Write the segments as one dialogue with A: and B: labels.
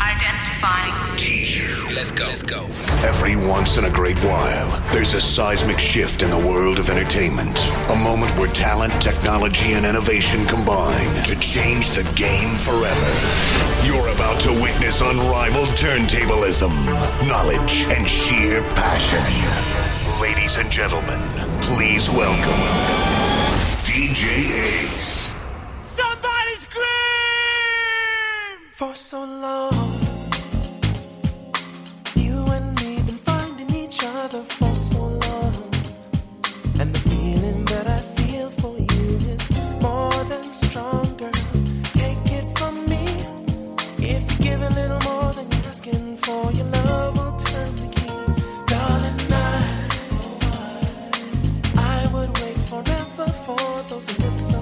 A: Identifying.
B: Let's go. Let's go.
C: Every once in a great while, there's a seismic shift in the world of entertainment. A moment where talent, technology, and innovation combine to change the game forever. You're about to witness unrivaled turntablism, knowledge, and sheer passion. Ladies and gentlemen, please welcome DJ Ace.
D: For so long, you and me been finding each other for so long, and the feeling that I feel for you is more than stronger. Take it from me, if you give a little more than you're asking for, your love will turn the key, darling. I, I would wait forever for those lips.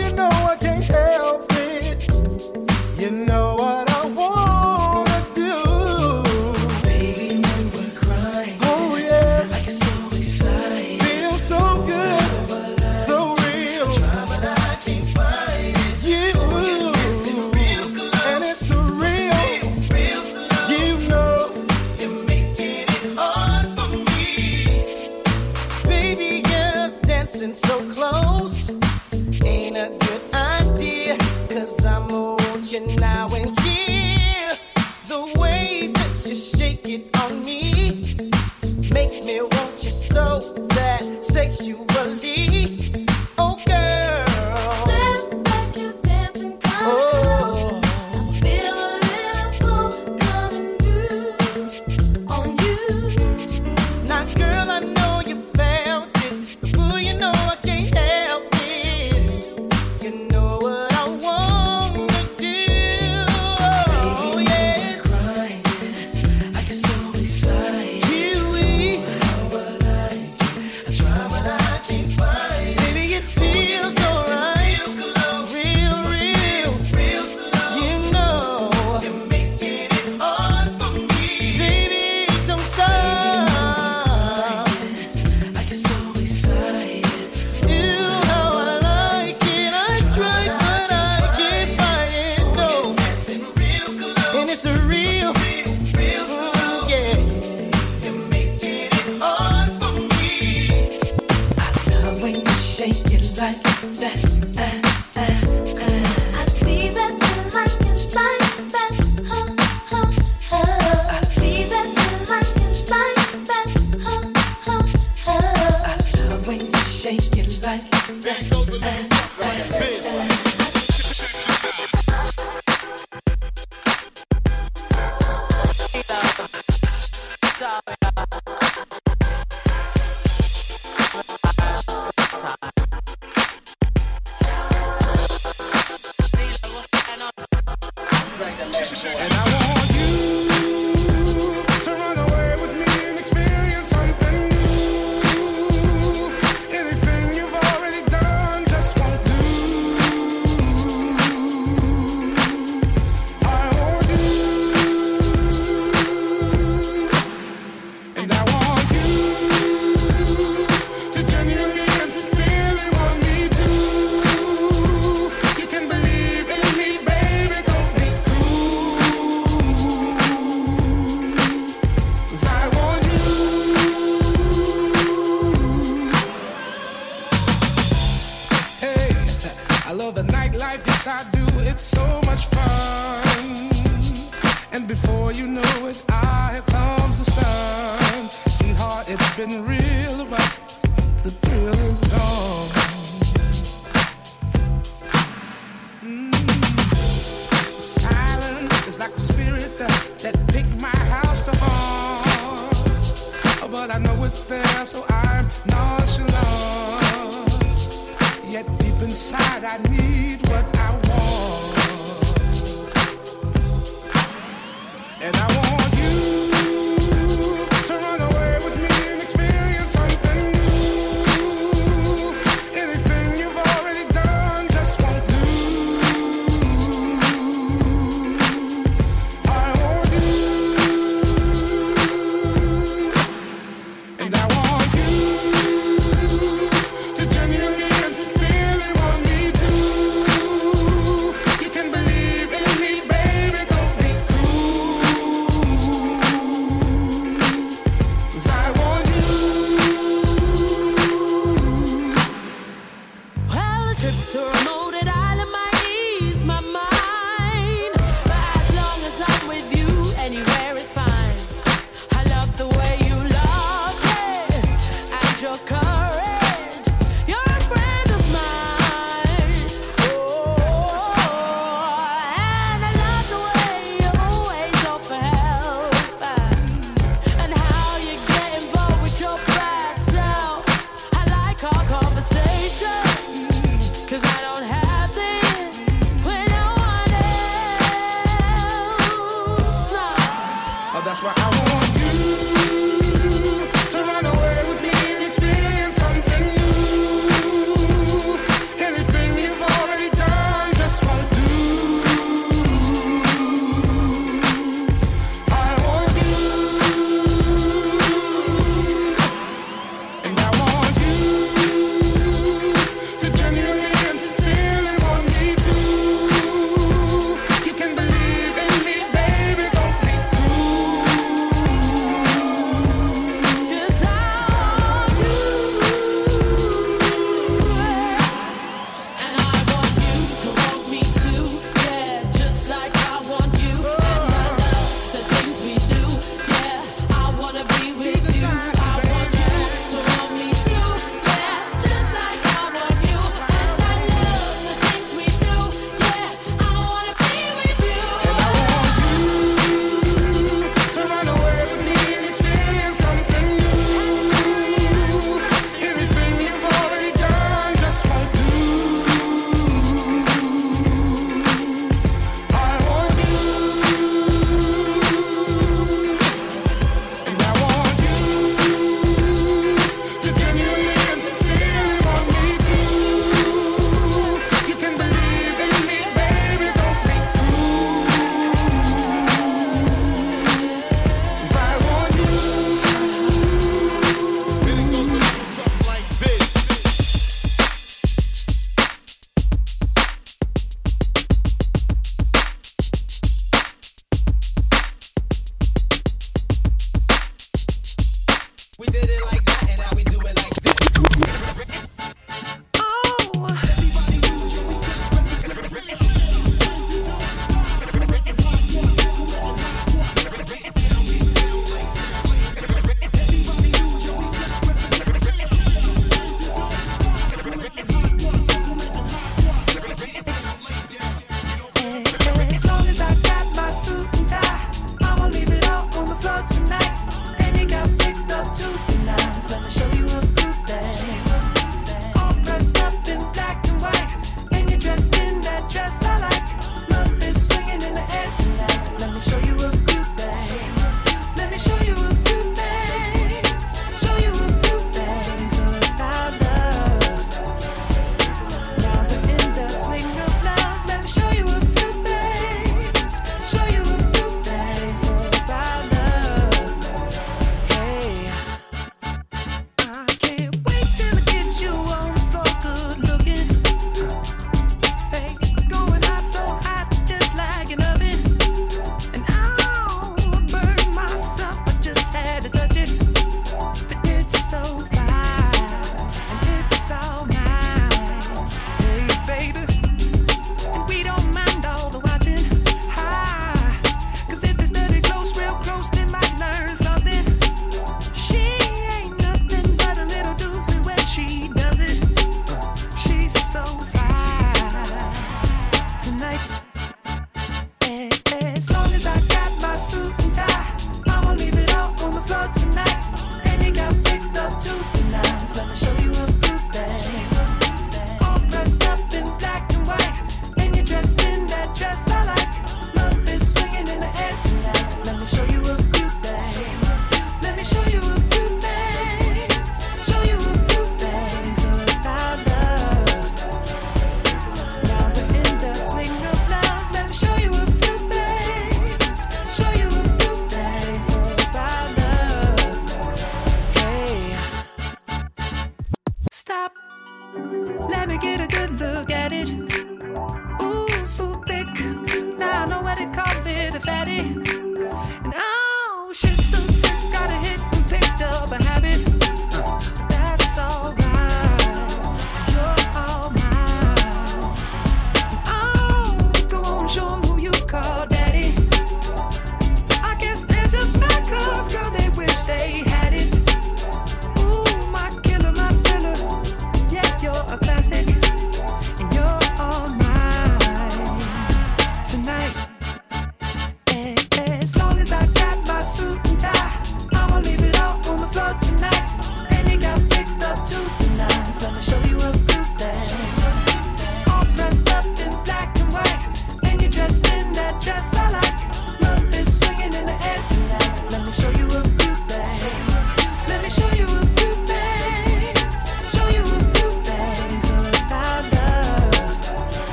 D: You
E: know I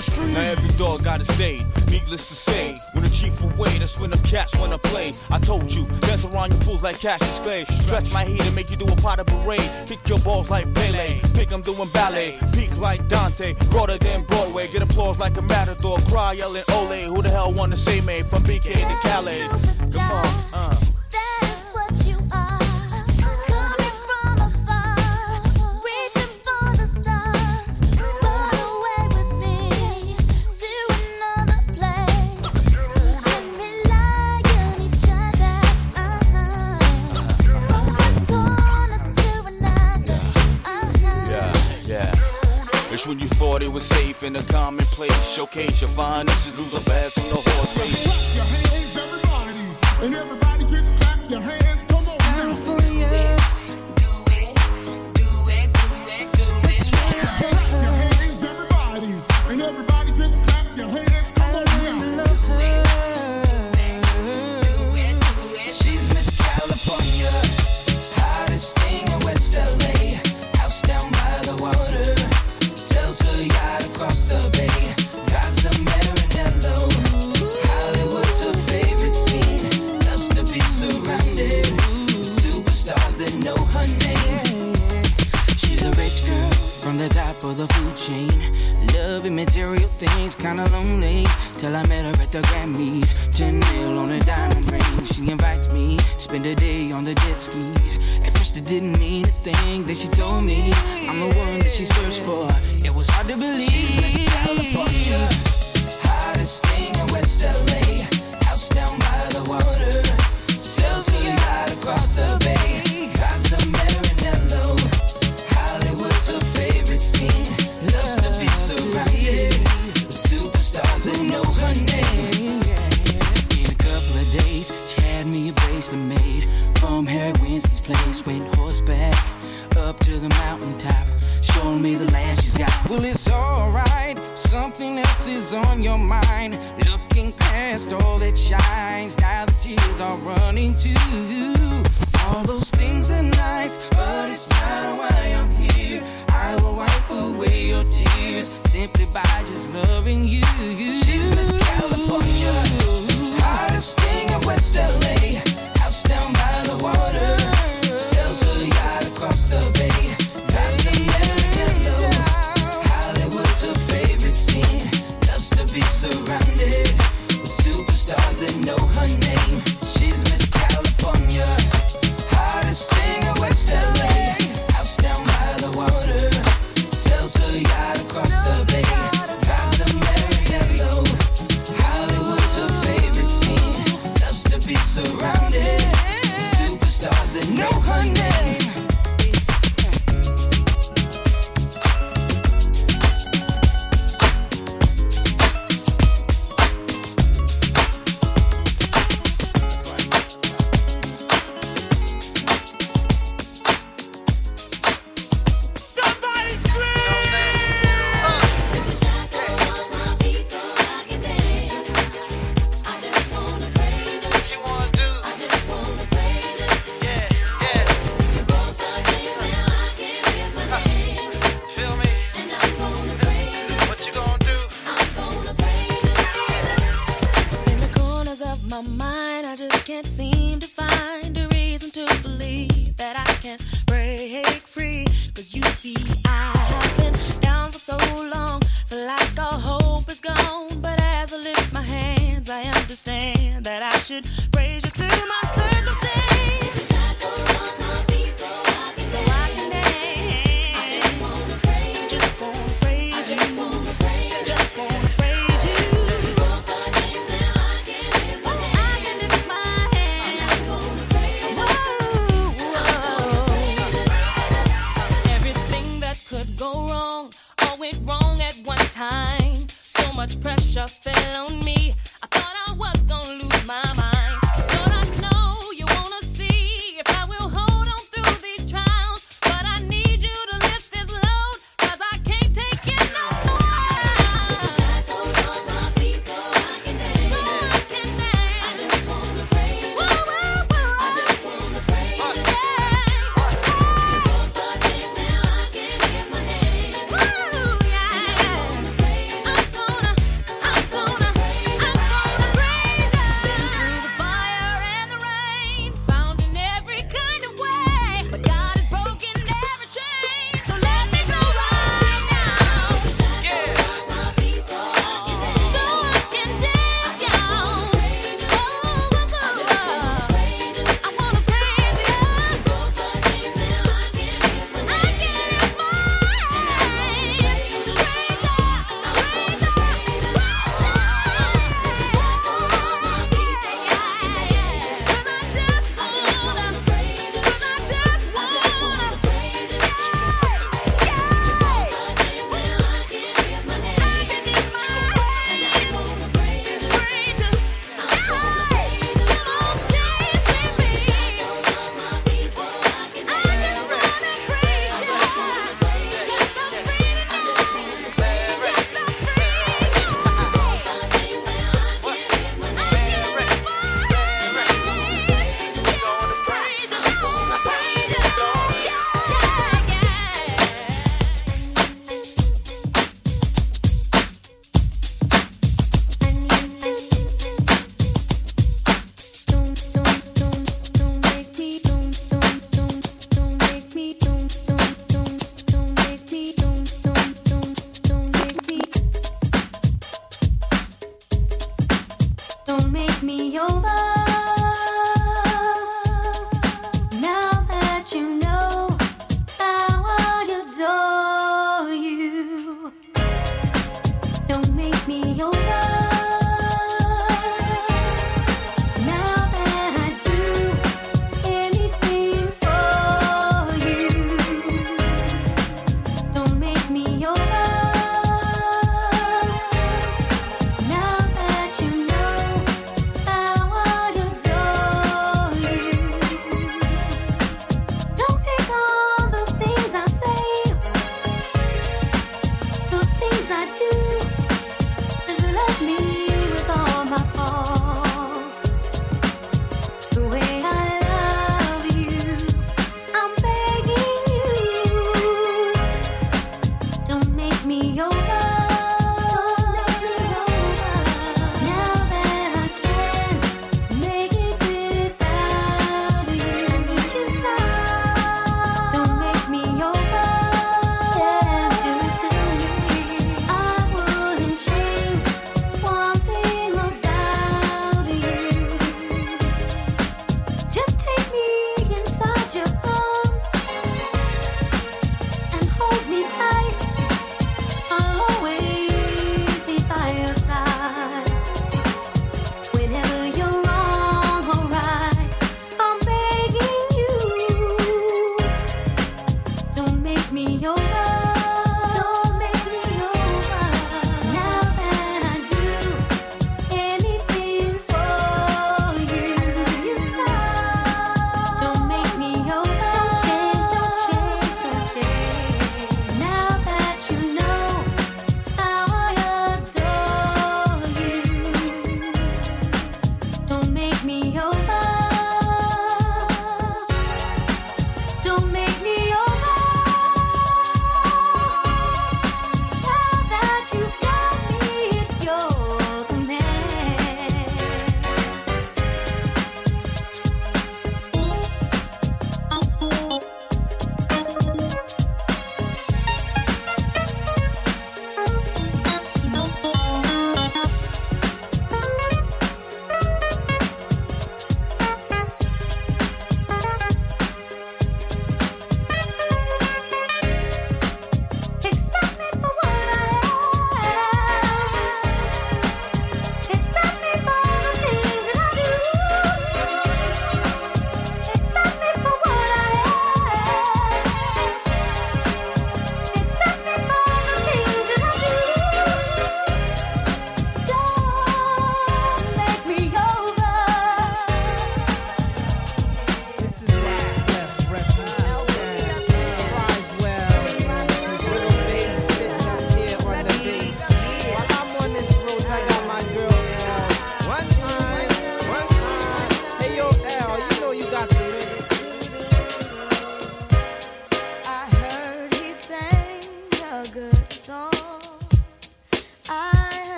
F: Street.
G: Now every dog got a day. Needless to say, when the chief away, that's when the cats wanna play. I told you, dance around you fools like cash Cassius Clay. Stretch my heat and make you do a pot of parade. Kick your balls like Pele. Pick 'em doing ballet. Peak like Dante. Broader than Broadway. Get applause like a matador. Cry yelling Ole. Who the hell wanna say me? From BK to Calais. Come on, uh. life in a commonplace. Showcase your finances, lose a bass on the horse race.
H: Clap your hands, everybody, and everybody just clap your hands.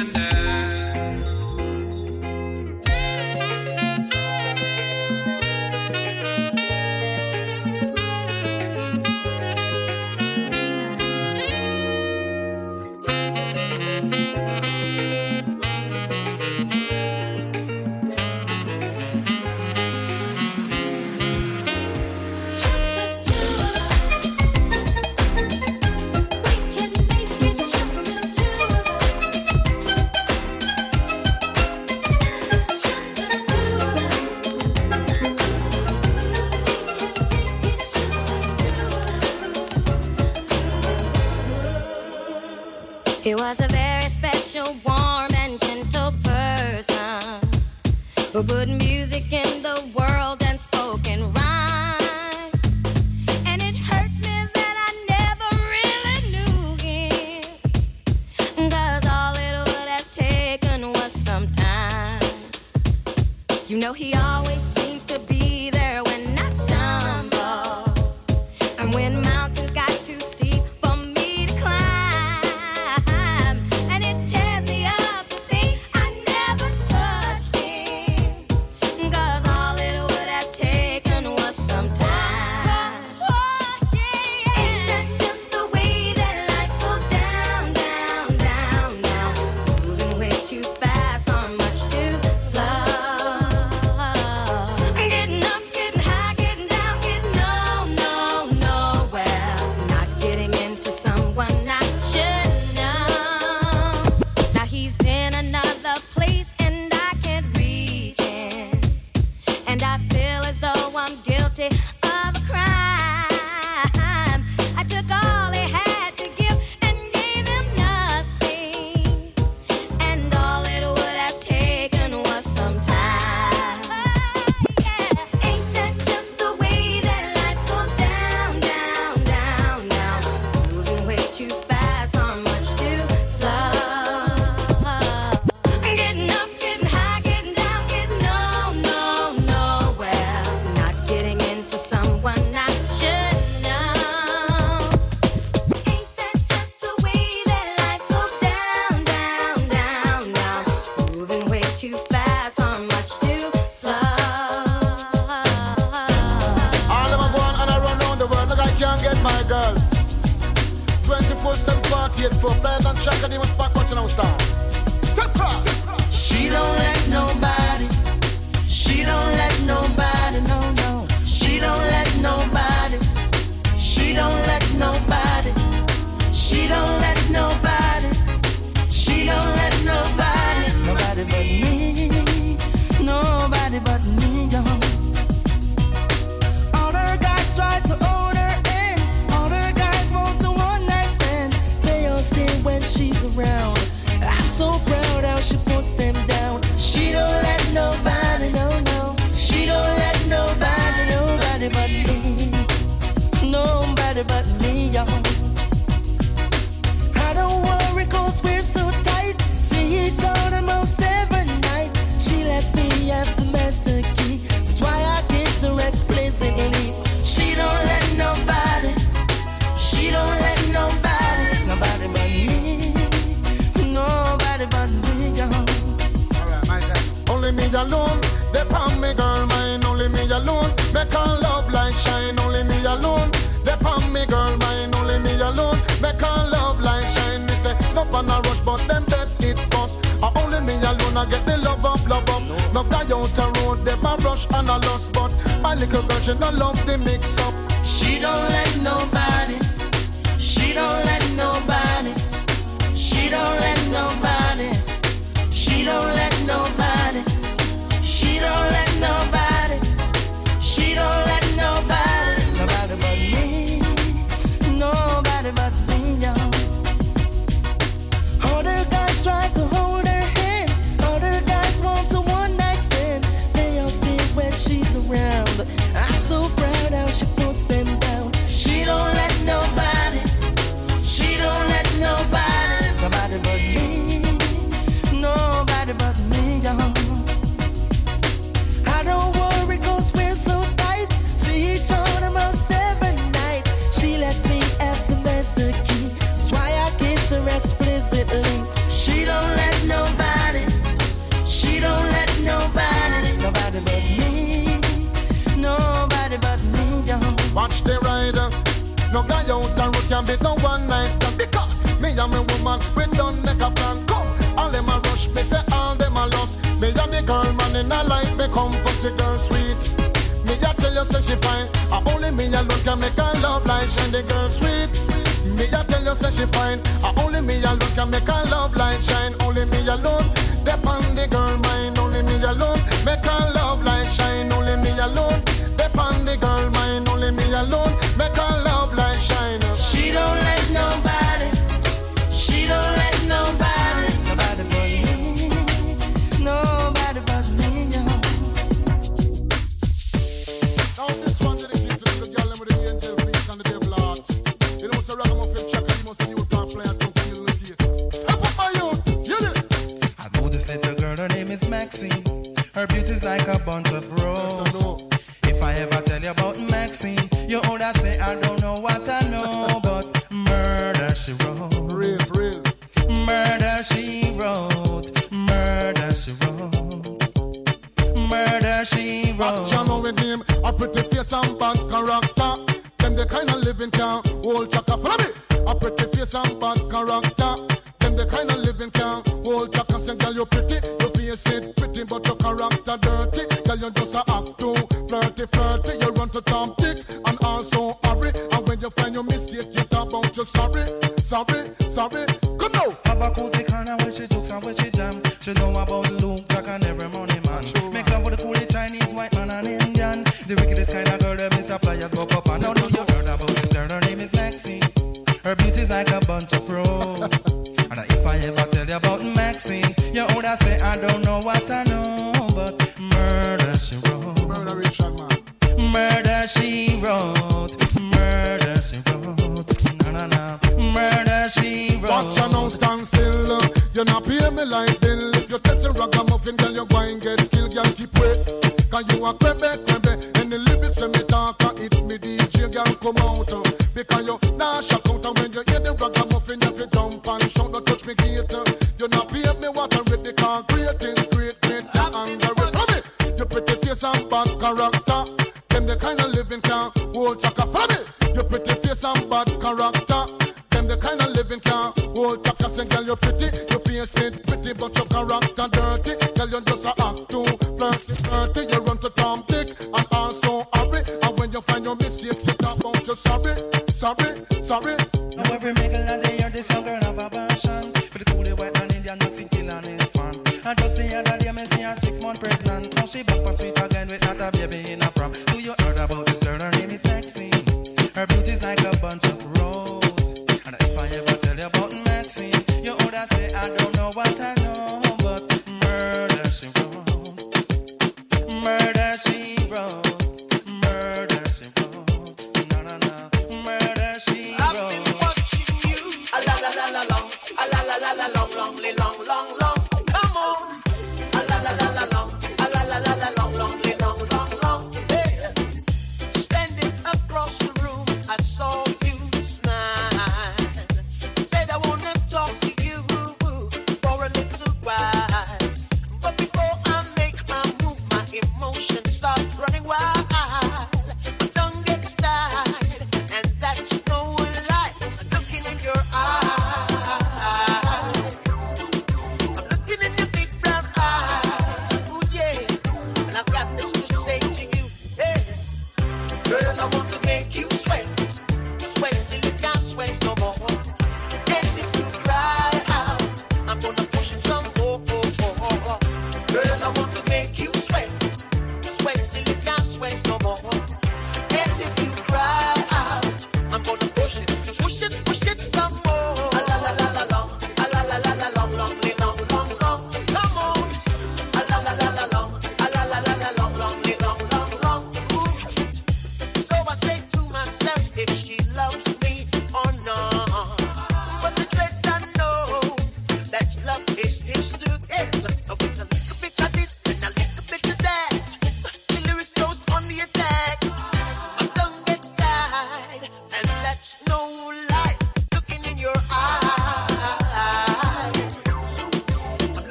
I: You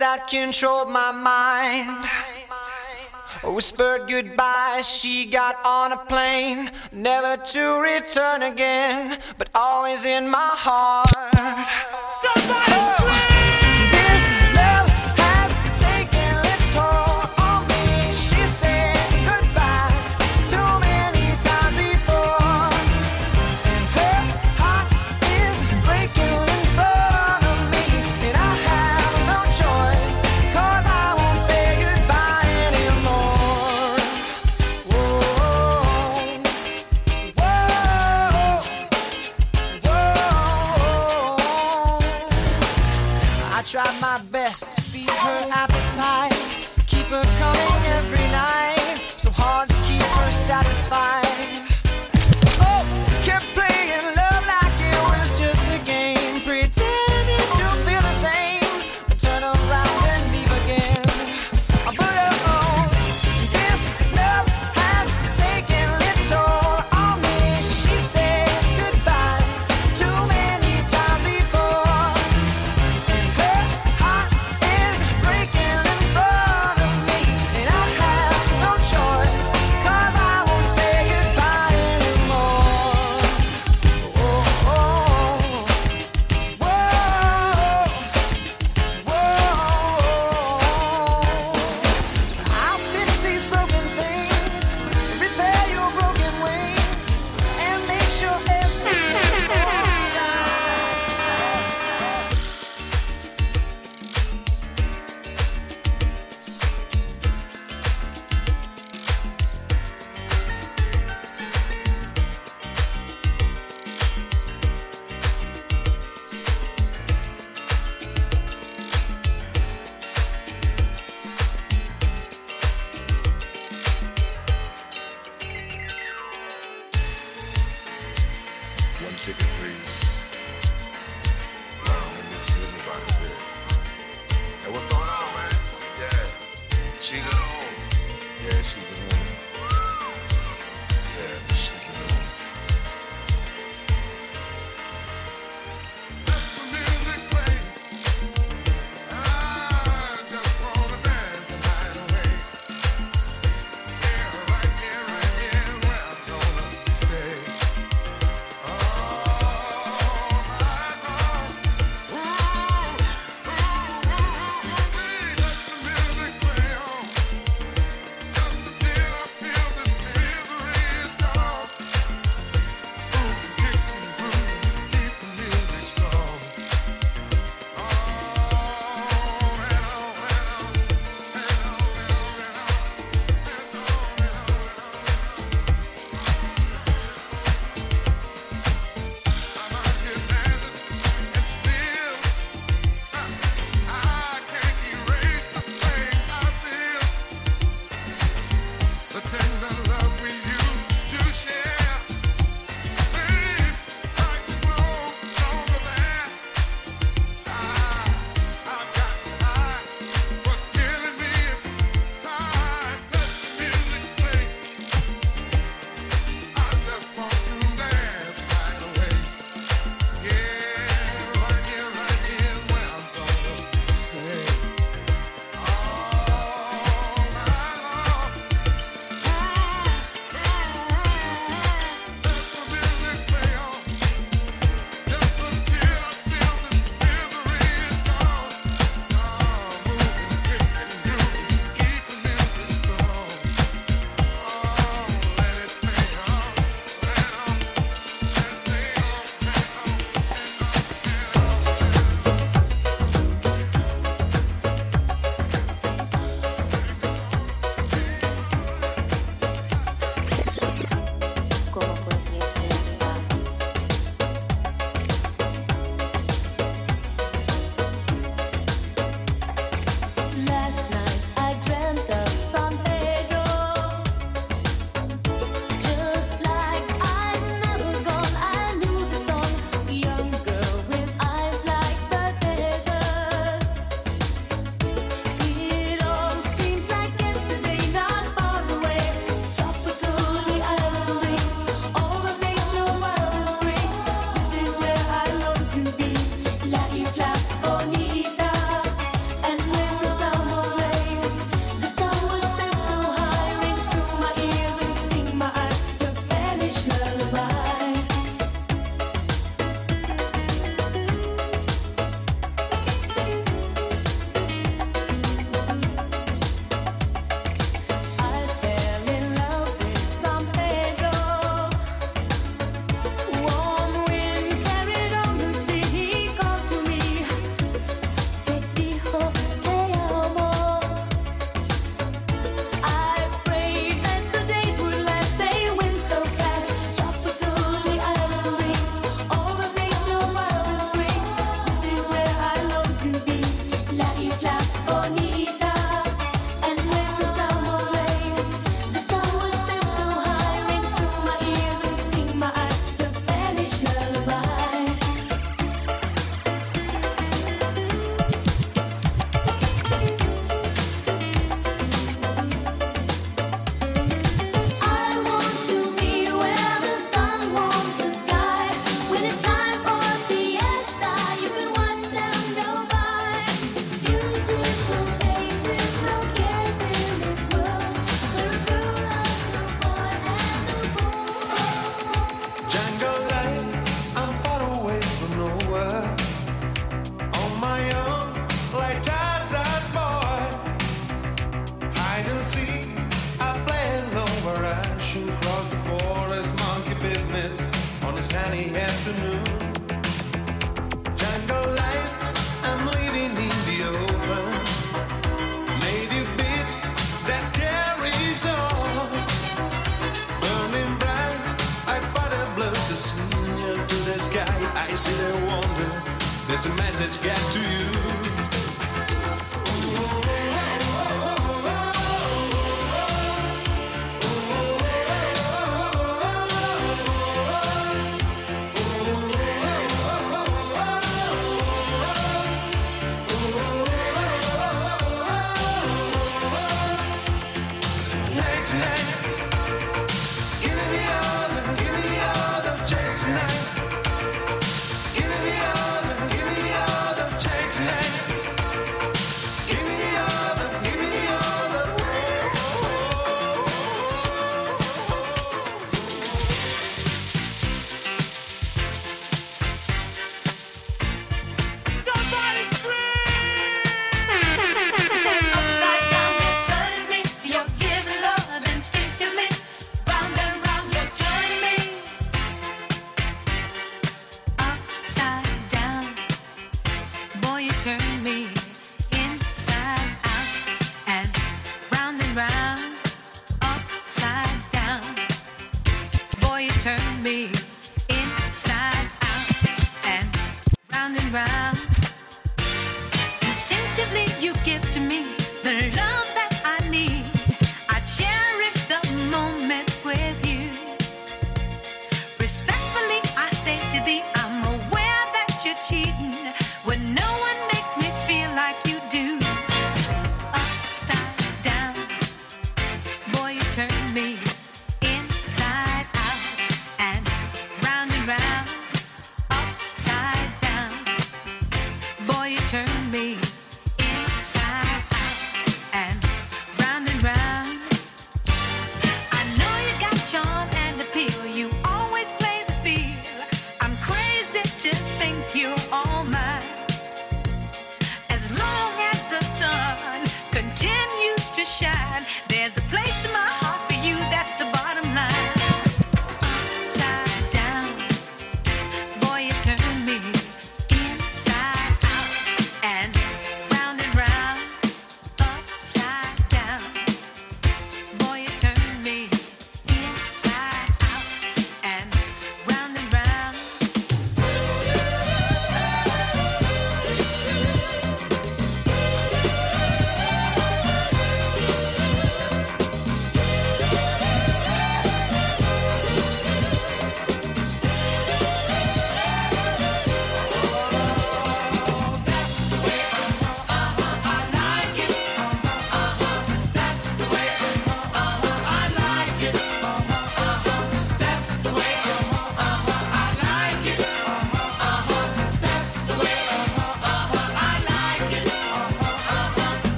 I: that
J: controlled my mind. Whispered goodbye, she got on a plane, never to return again, but always in my heart.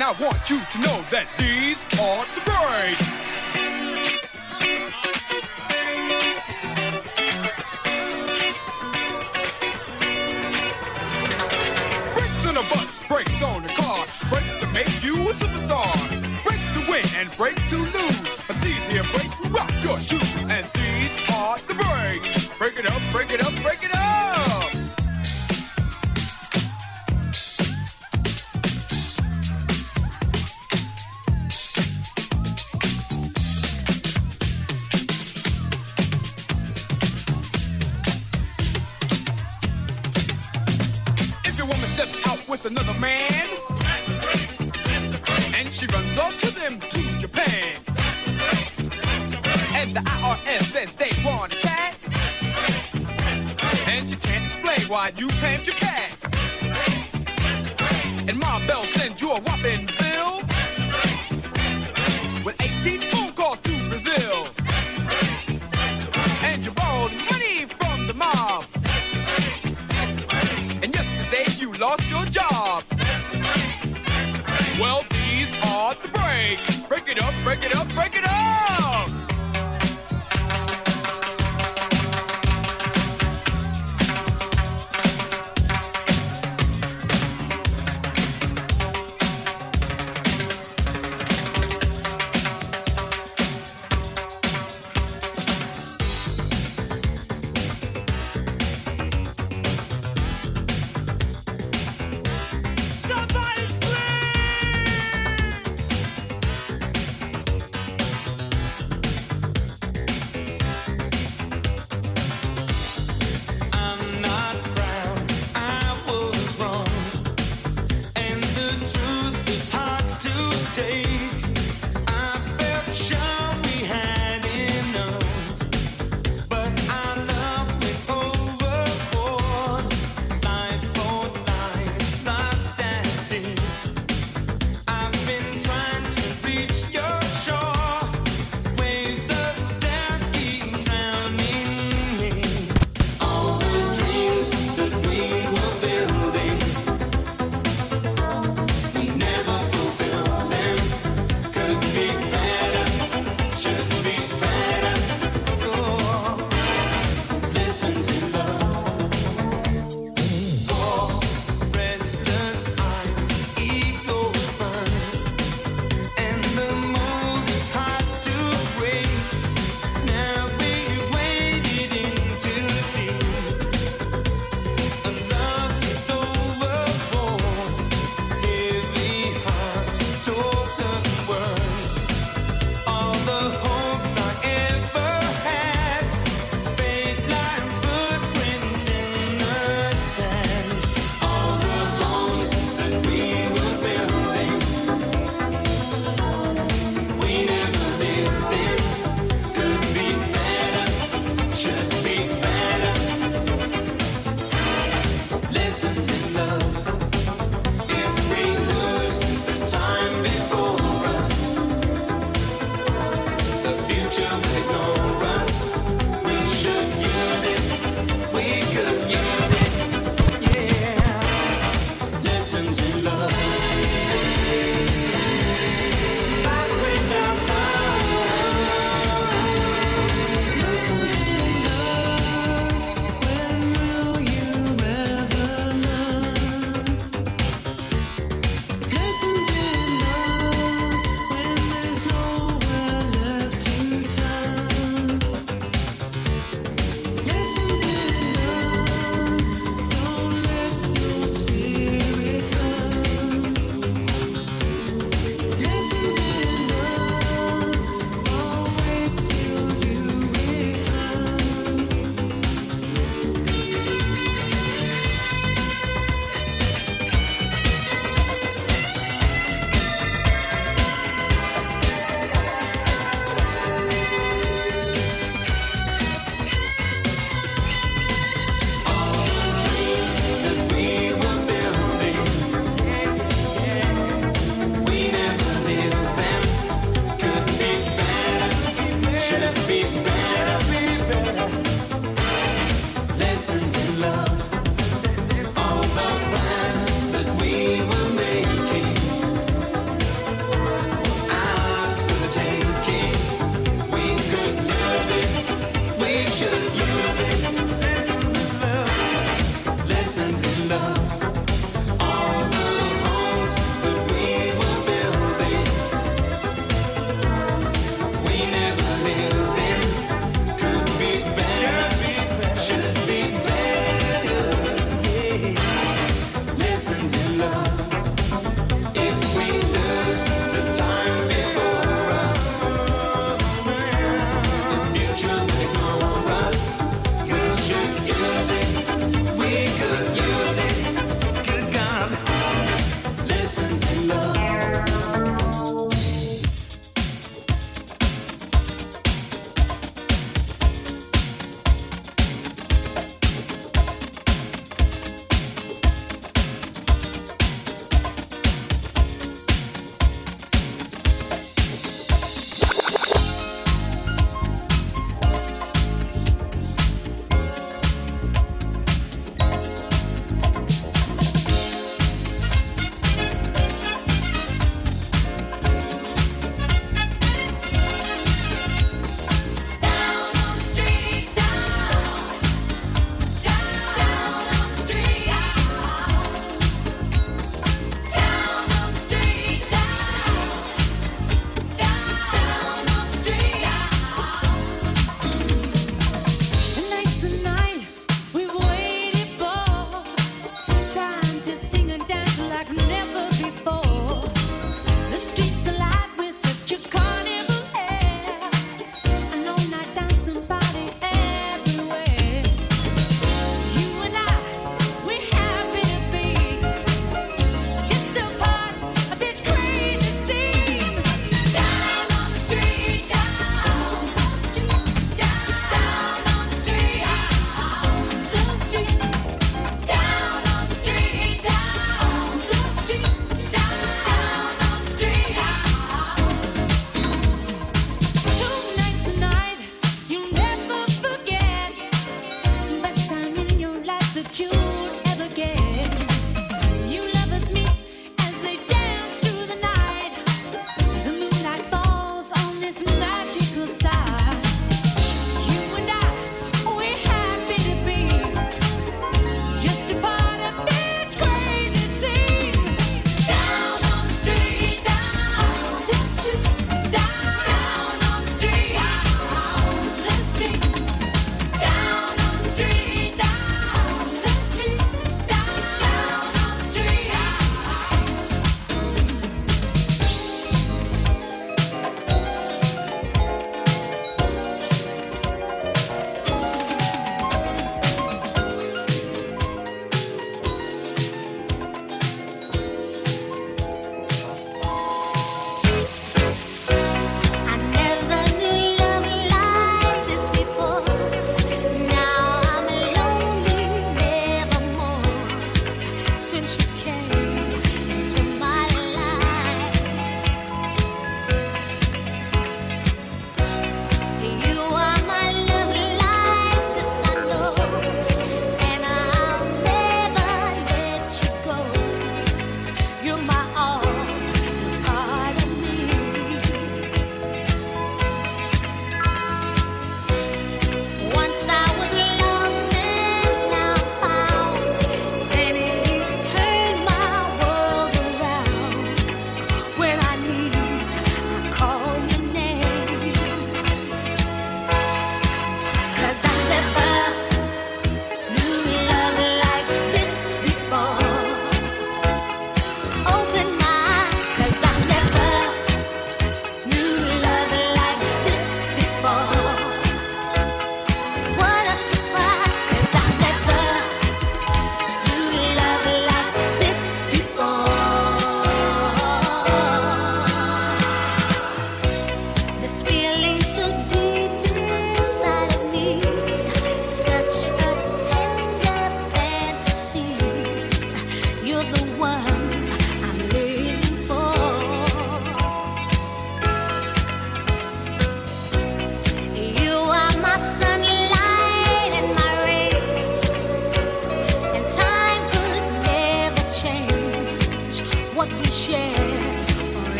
J: And I
K: want you to know that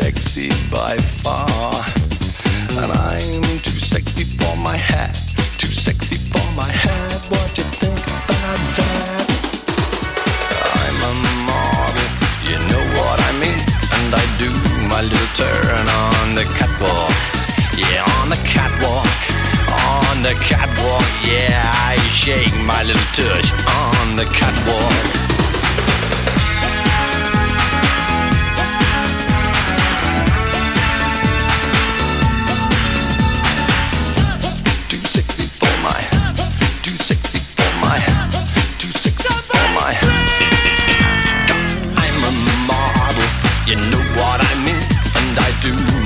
L: sexy
M: by far. And I'm too sexy for my hat, too sexy for my hat. What you think about that? I'm a model, you know what I mean. And I do my little turn on the catwalk. Yeah, on the catwalk, on the catwalk. Yeah, I shake my little touch on the catwalk.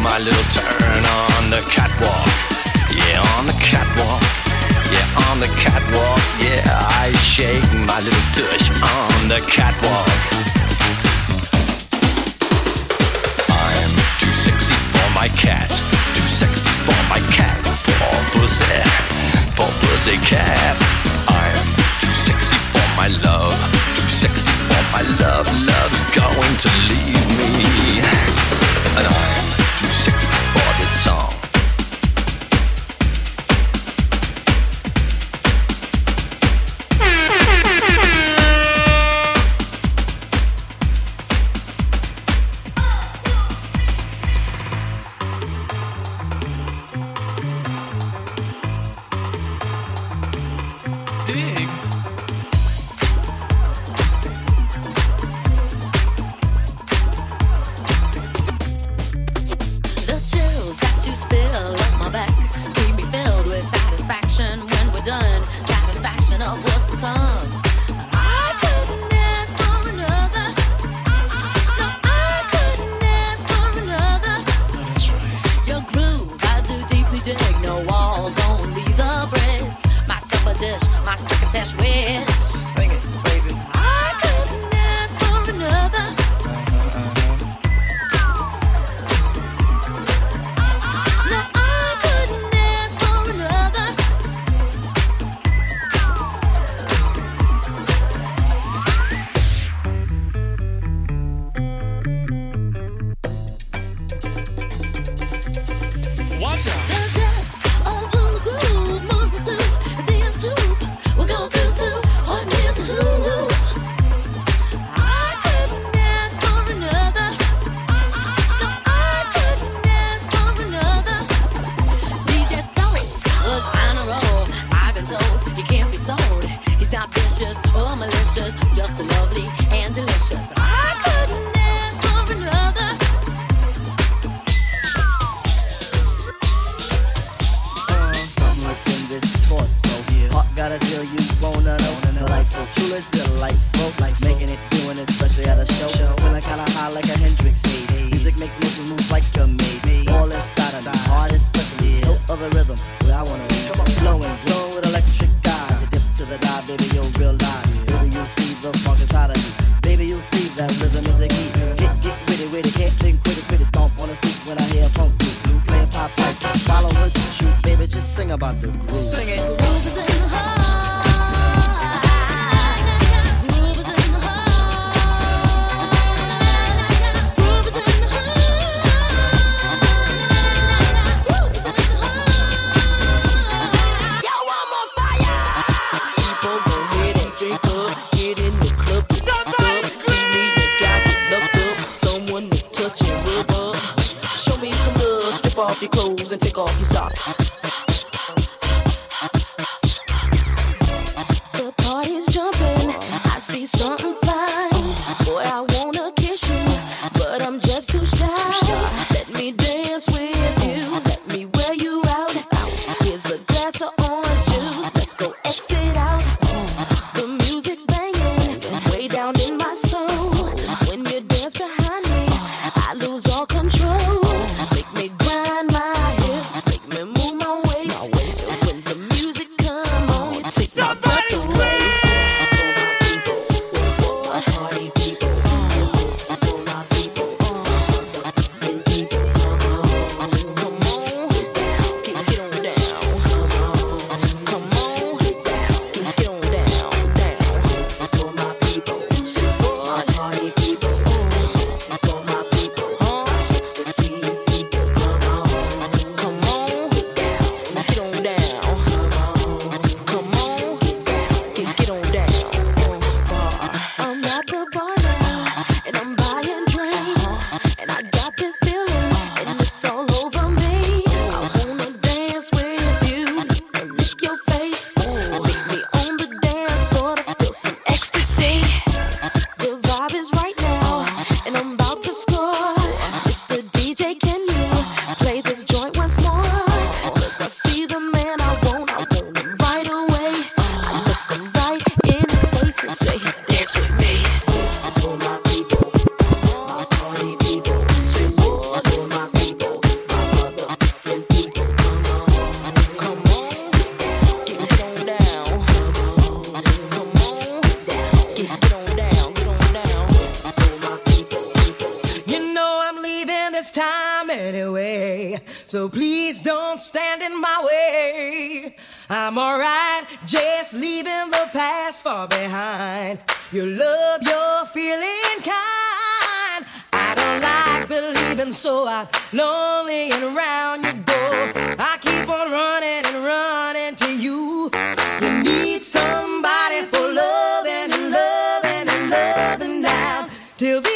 M: my little turn on the catwalk. Yeah, on the catwalk. Yeah, on the catwalk. Yeah, I shake my little tush on the catwalk. I'm too sexy for my cat. Too sexy for my cat. Poor pussy. Poor pussy cat. I'm too sexy for my love. Too sexy for my love. Love's going to leave me. And I'm
N: I'm
J: alright, just leaving the past far behind. Your love, you're feeling kind. I don't like believing, so I'm lonely and round you go. I keep on running and running to you. You need somebody for loving and loving and loving now till the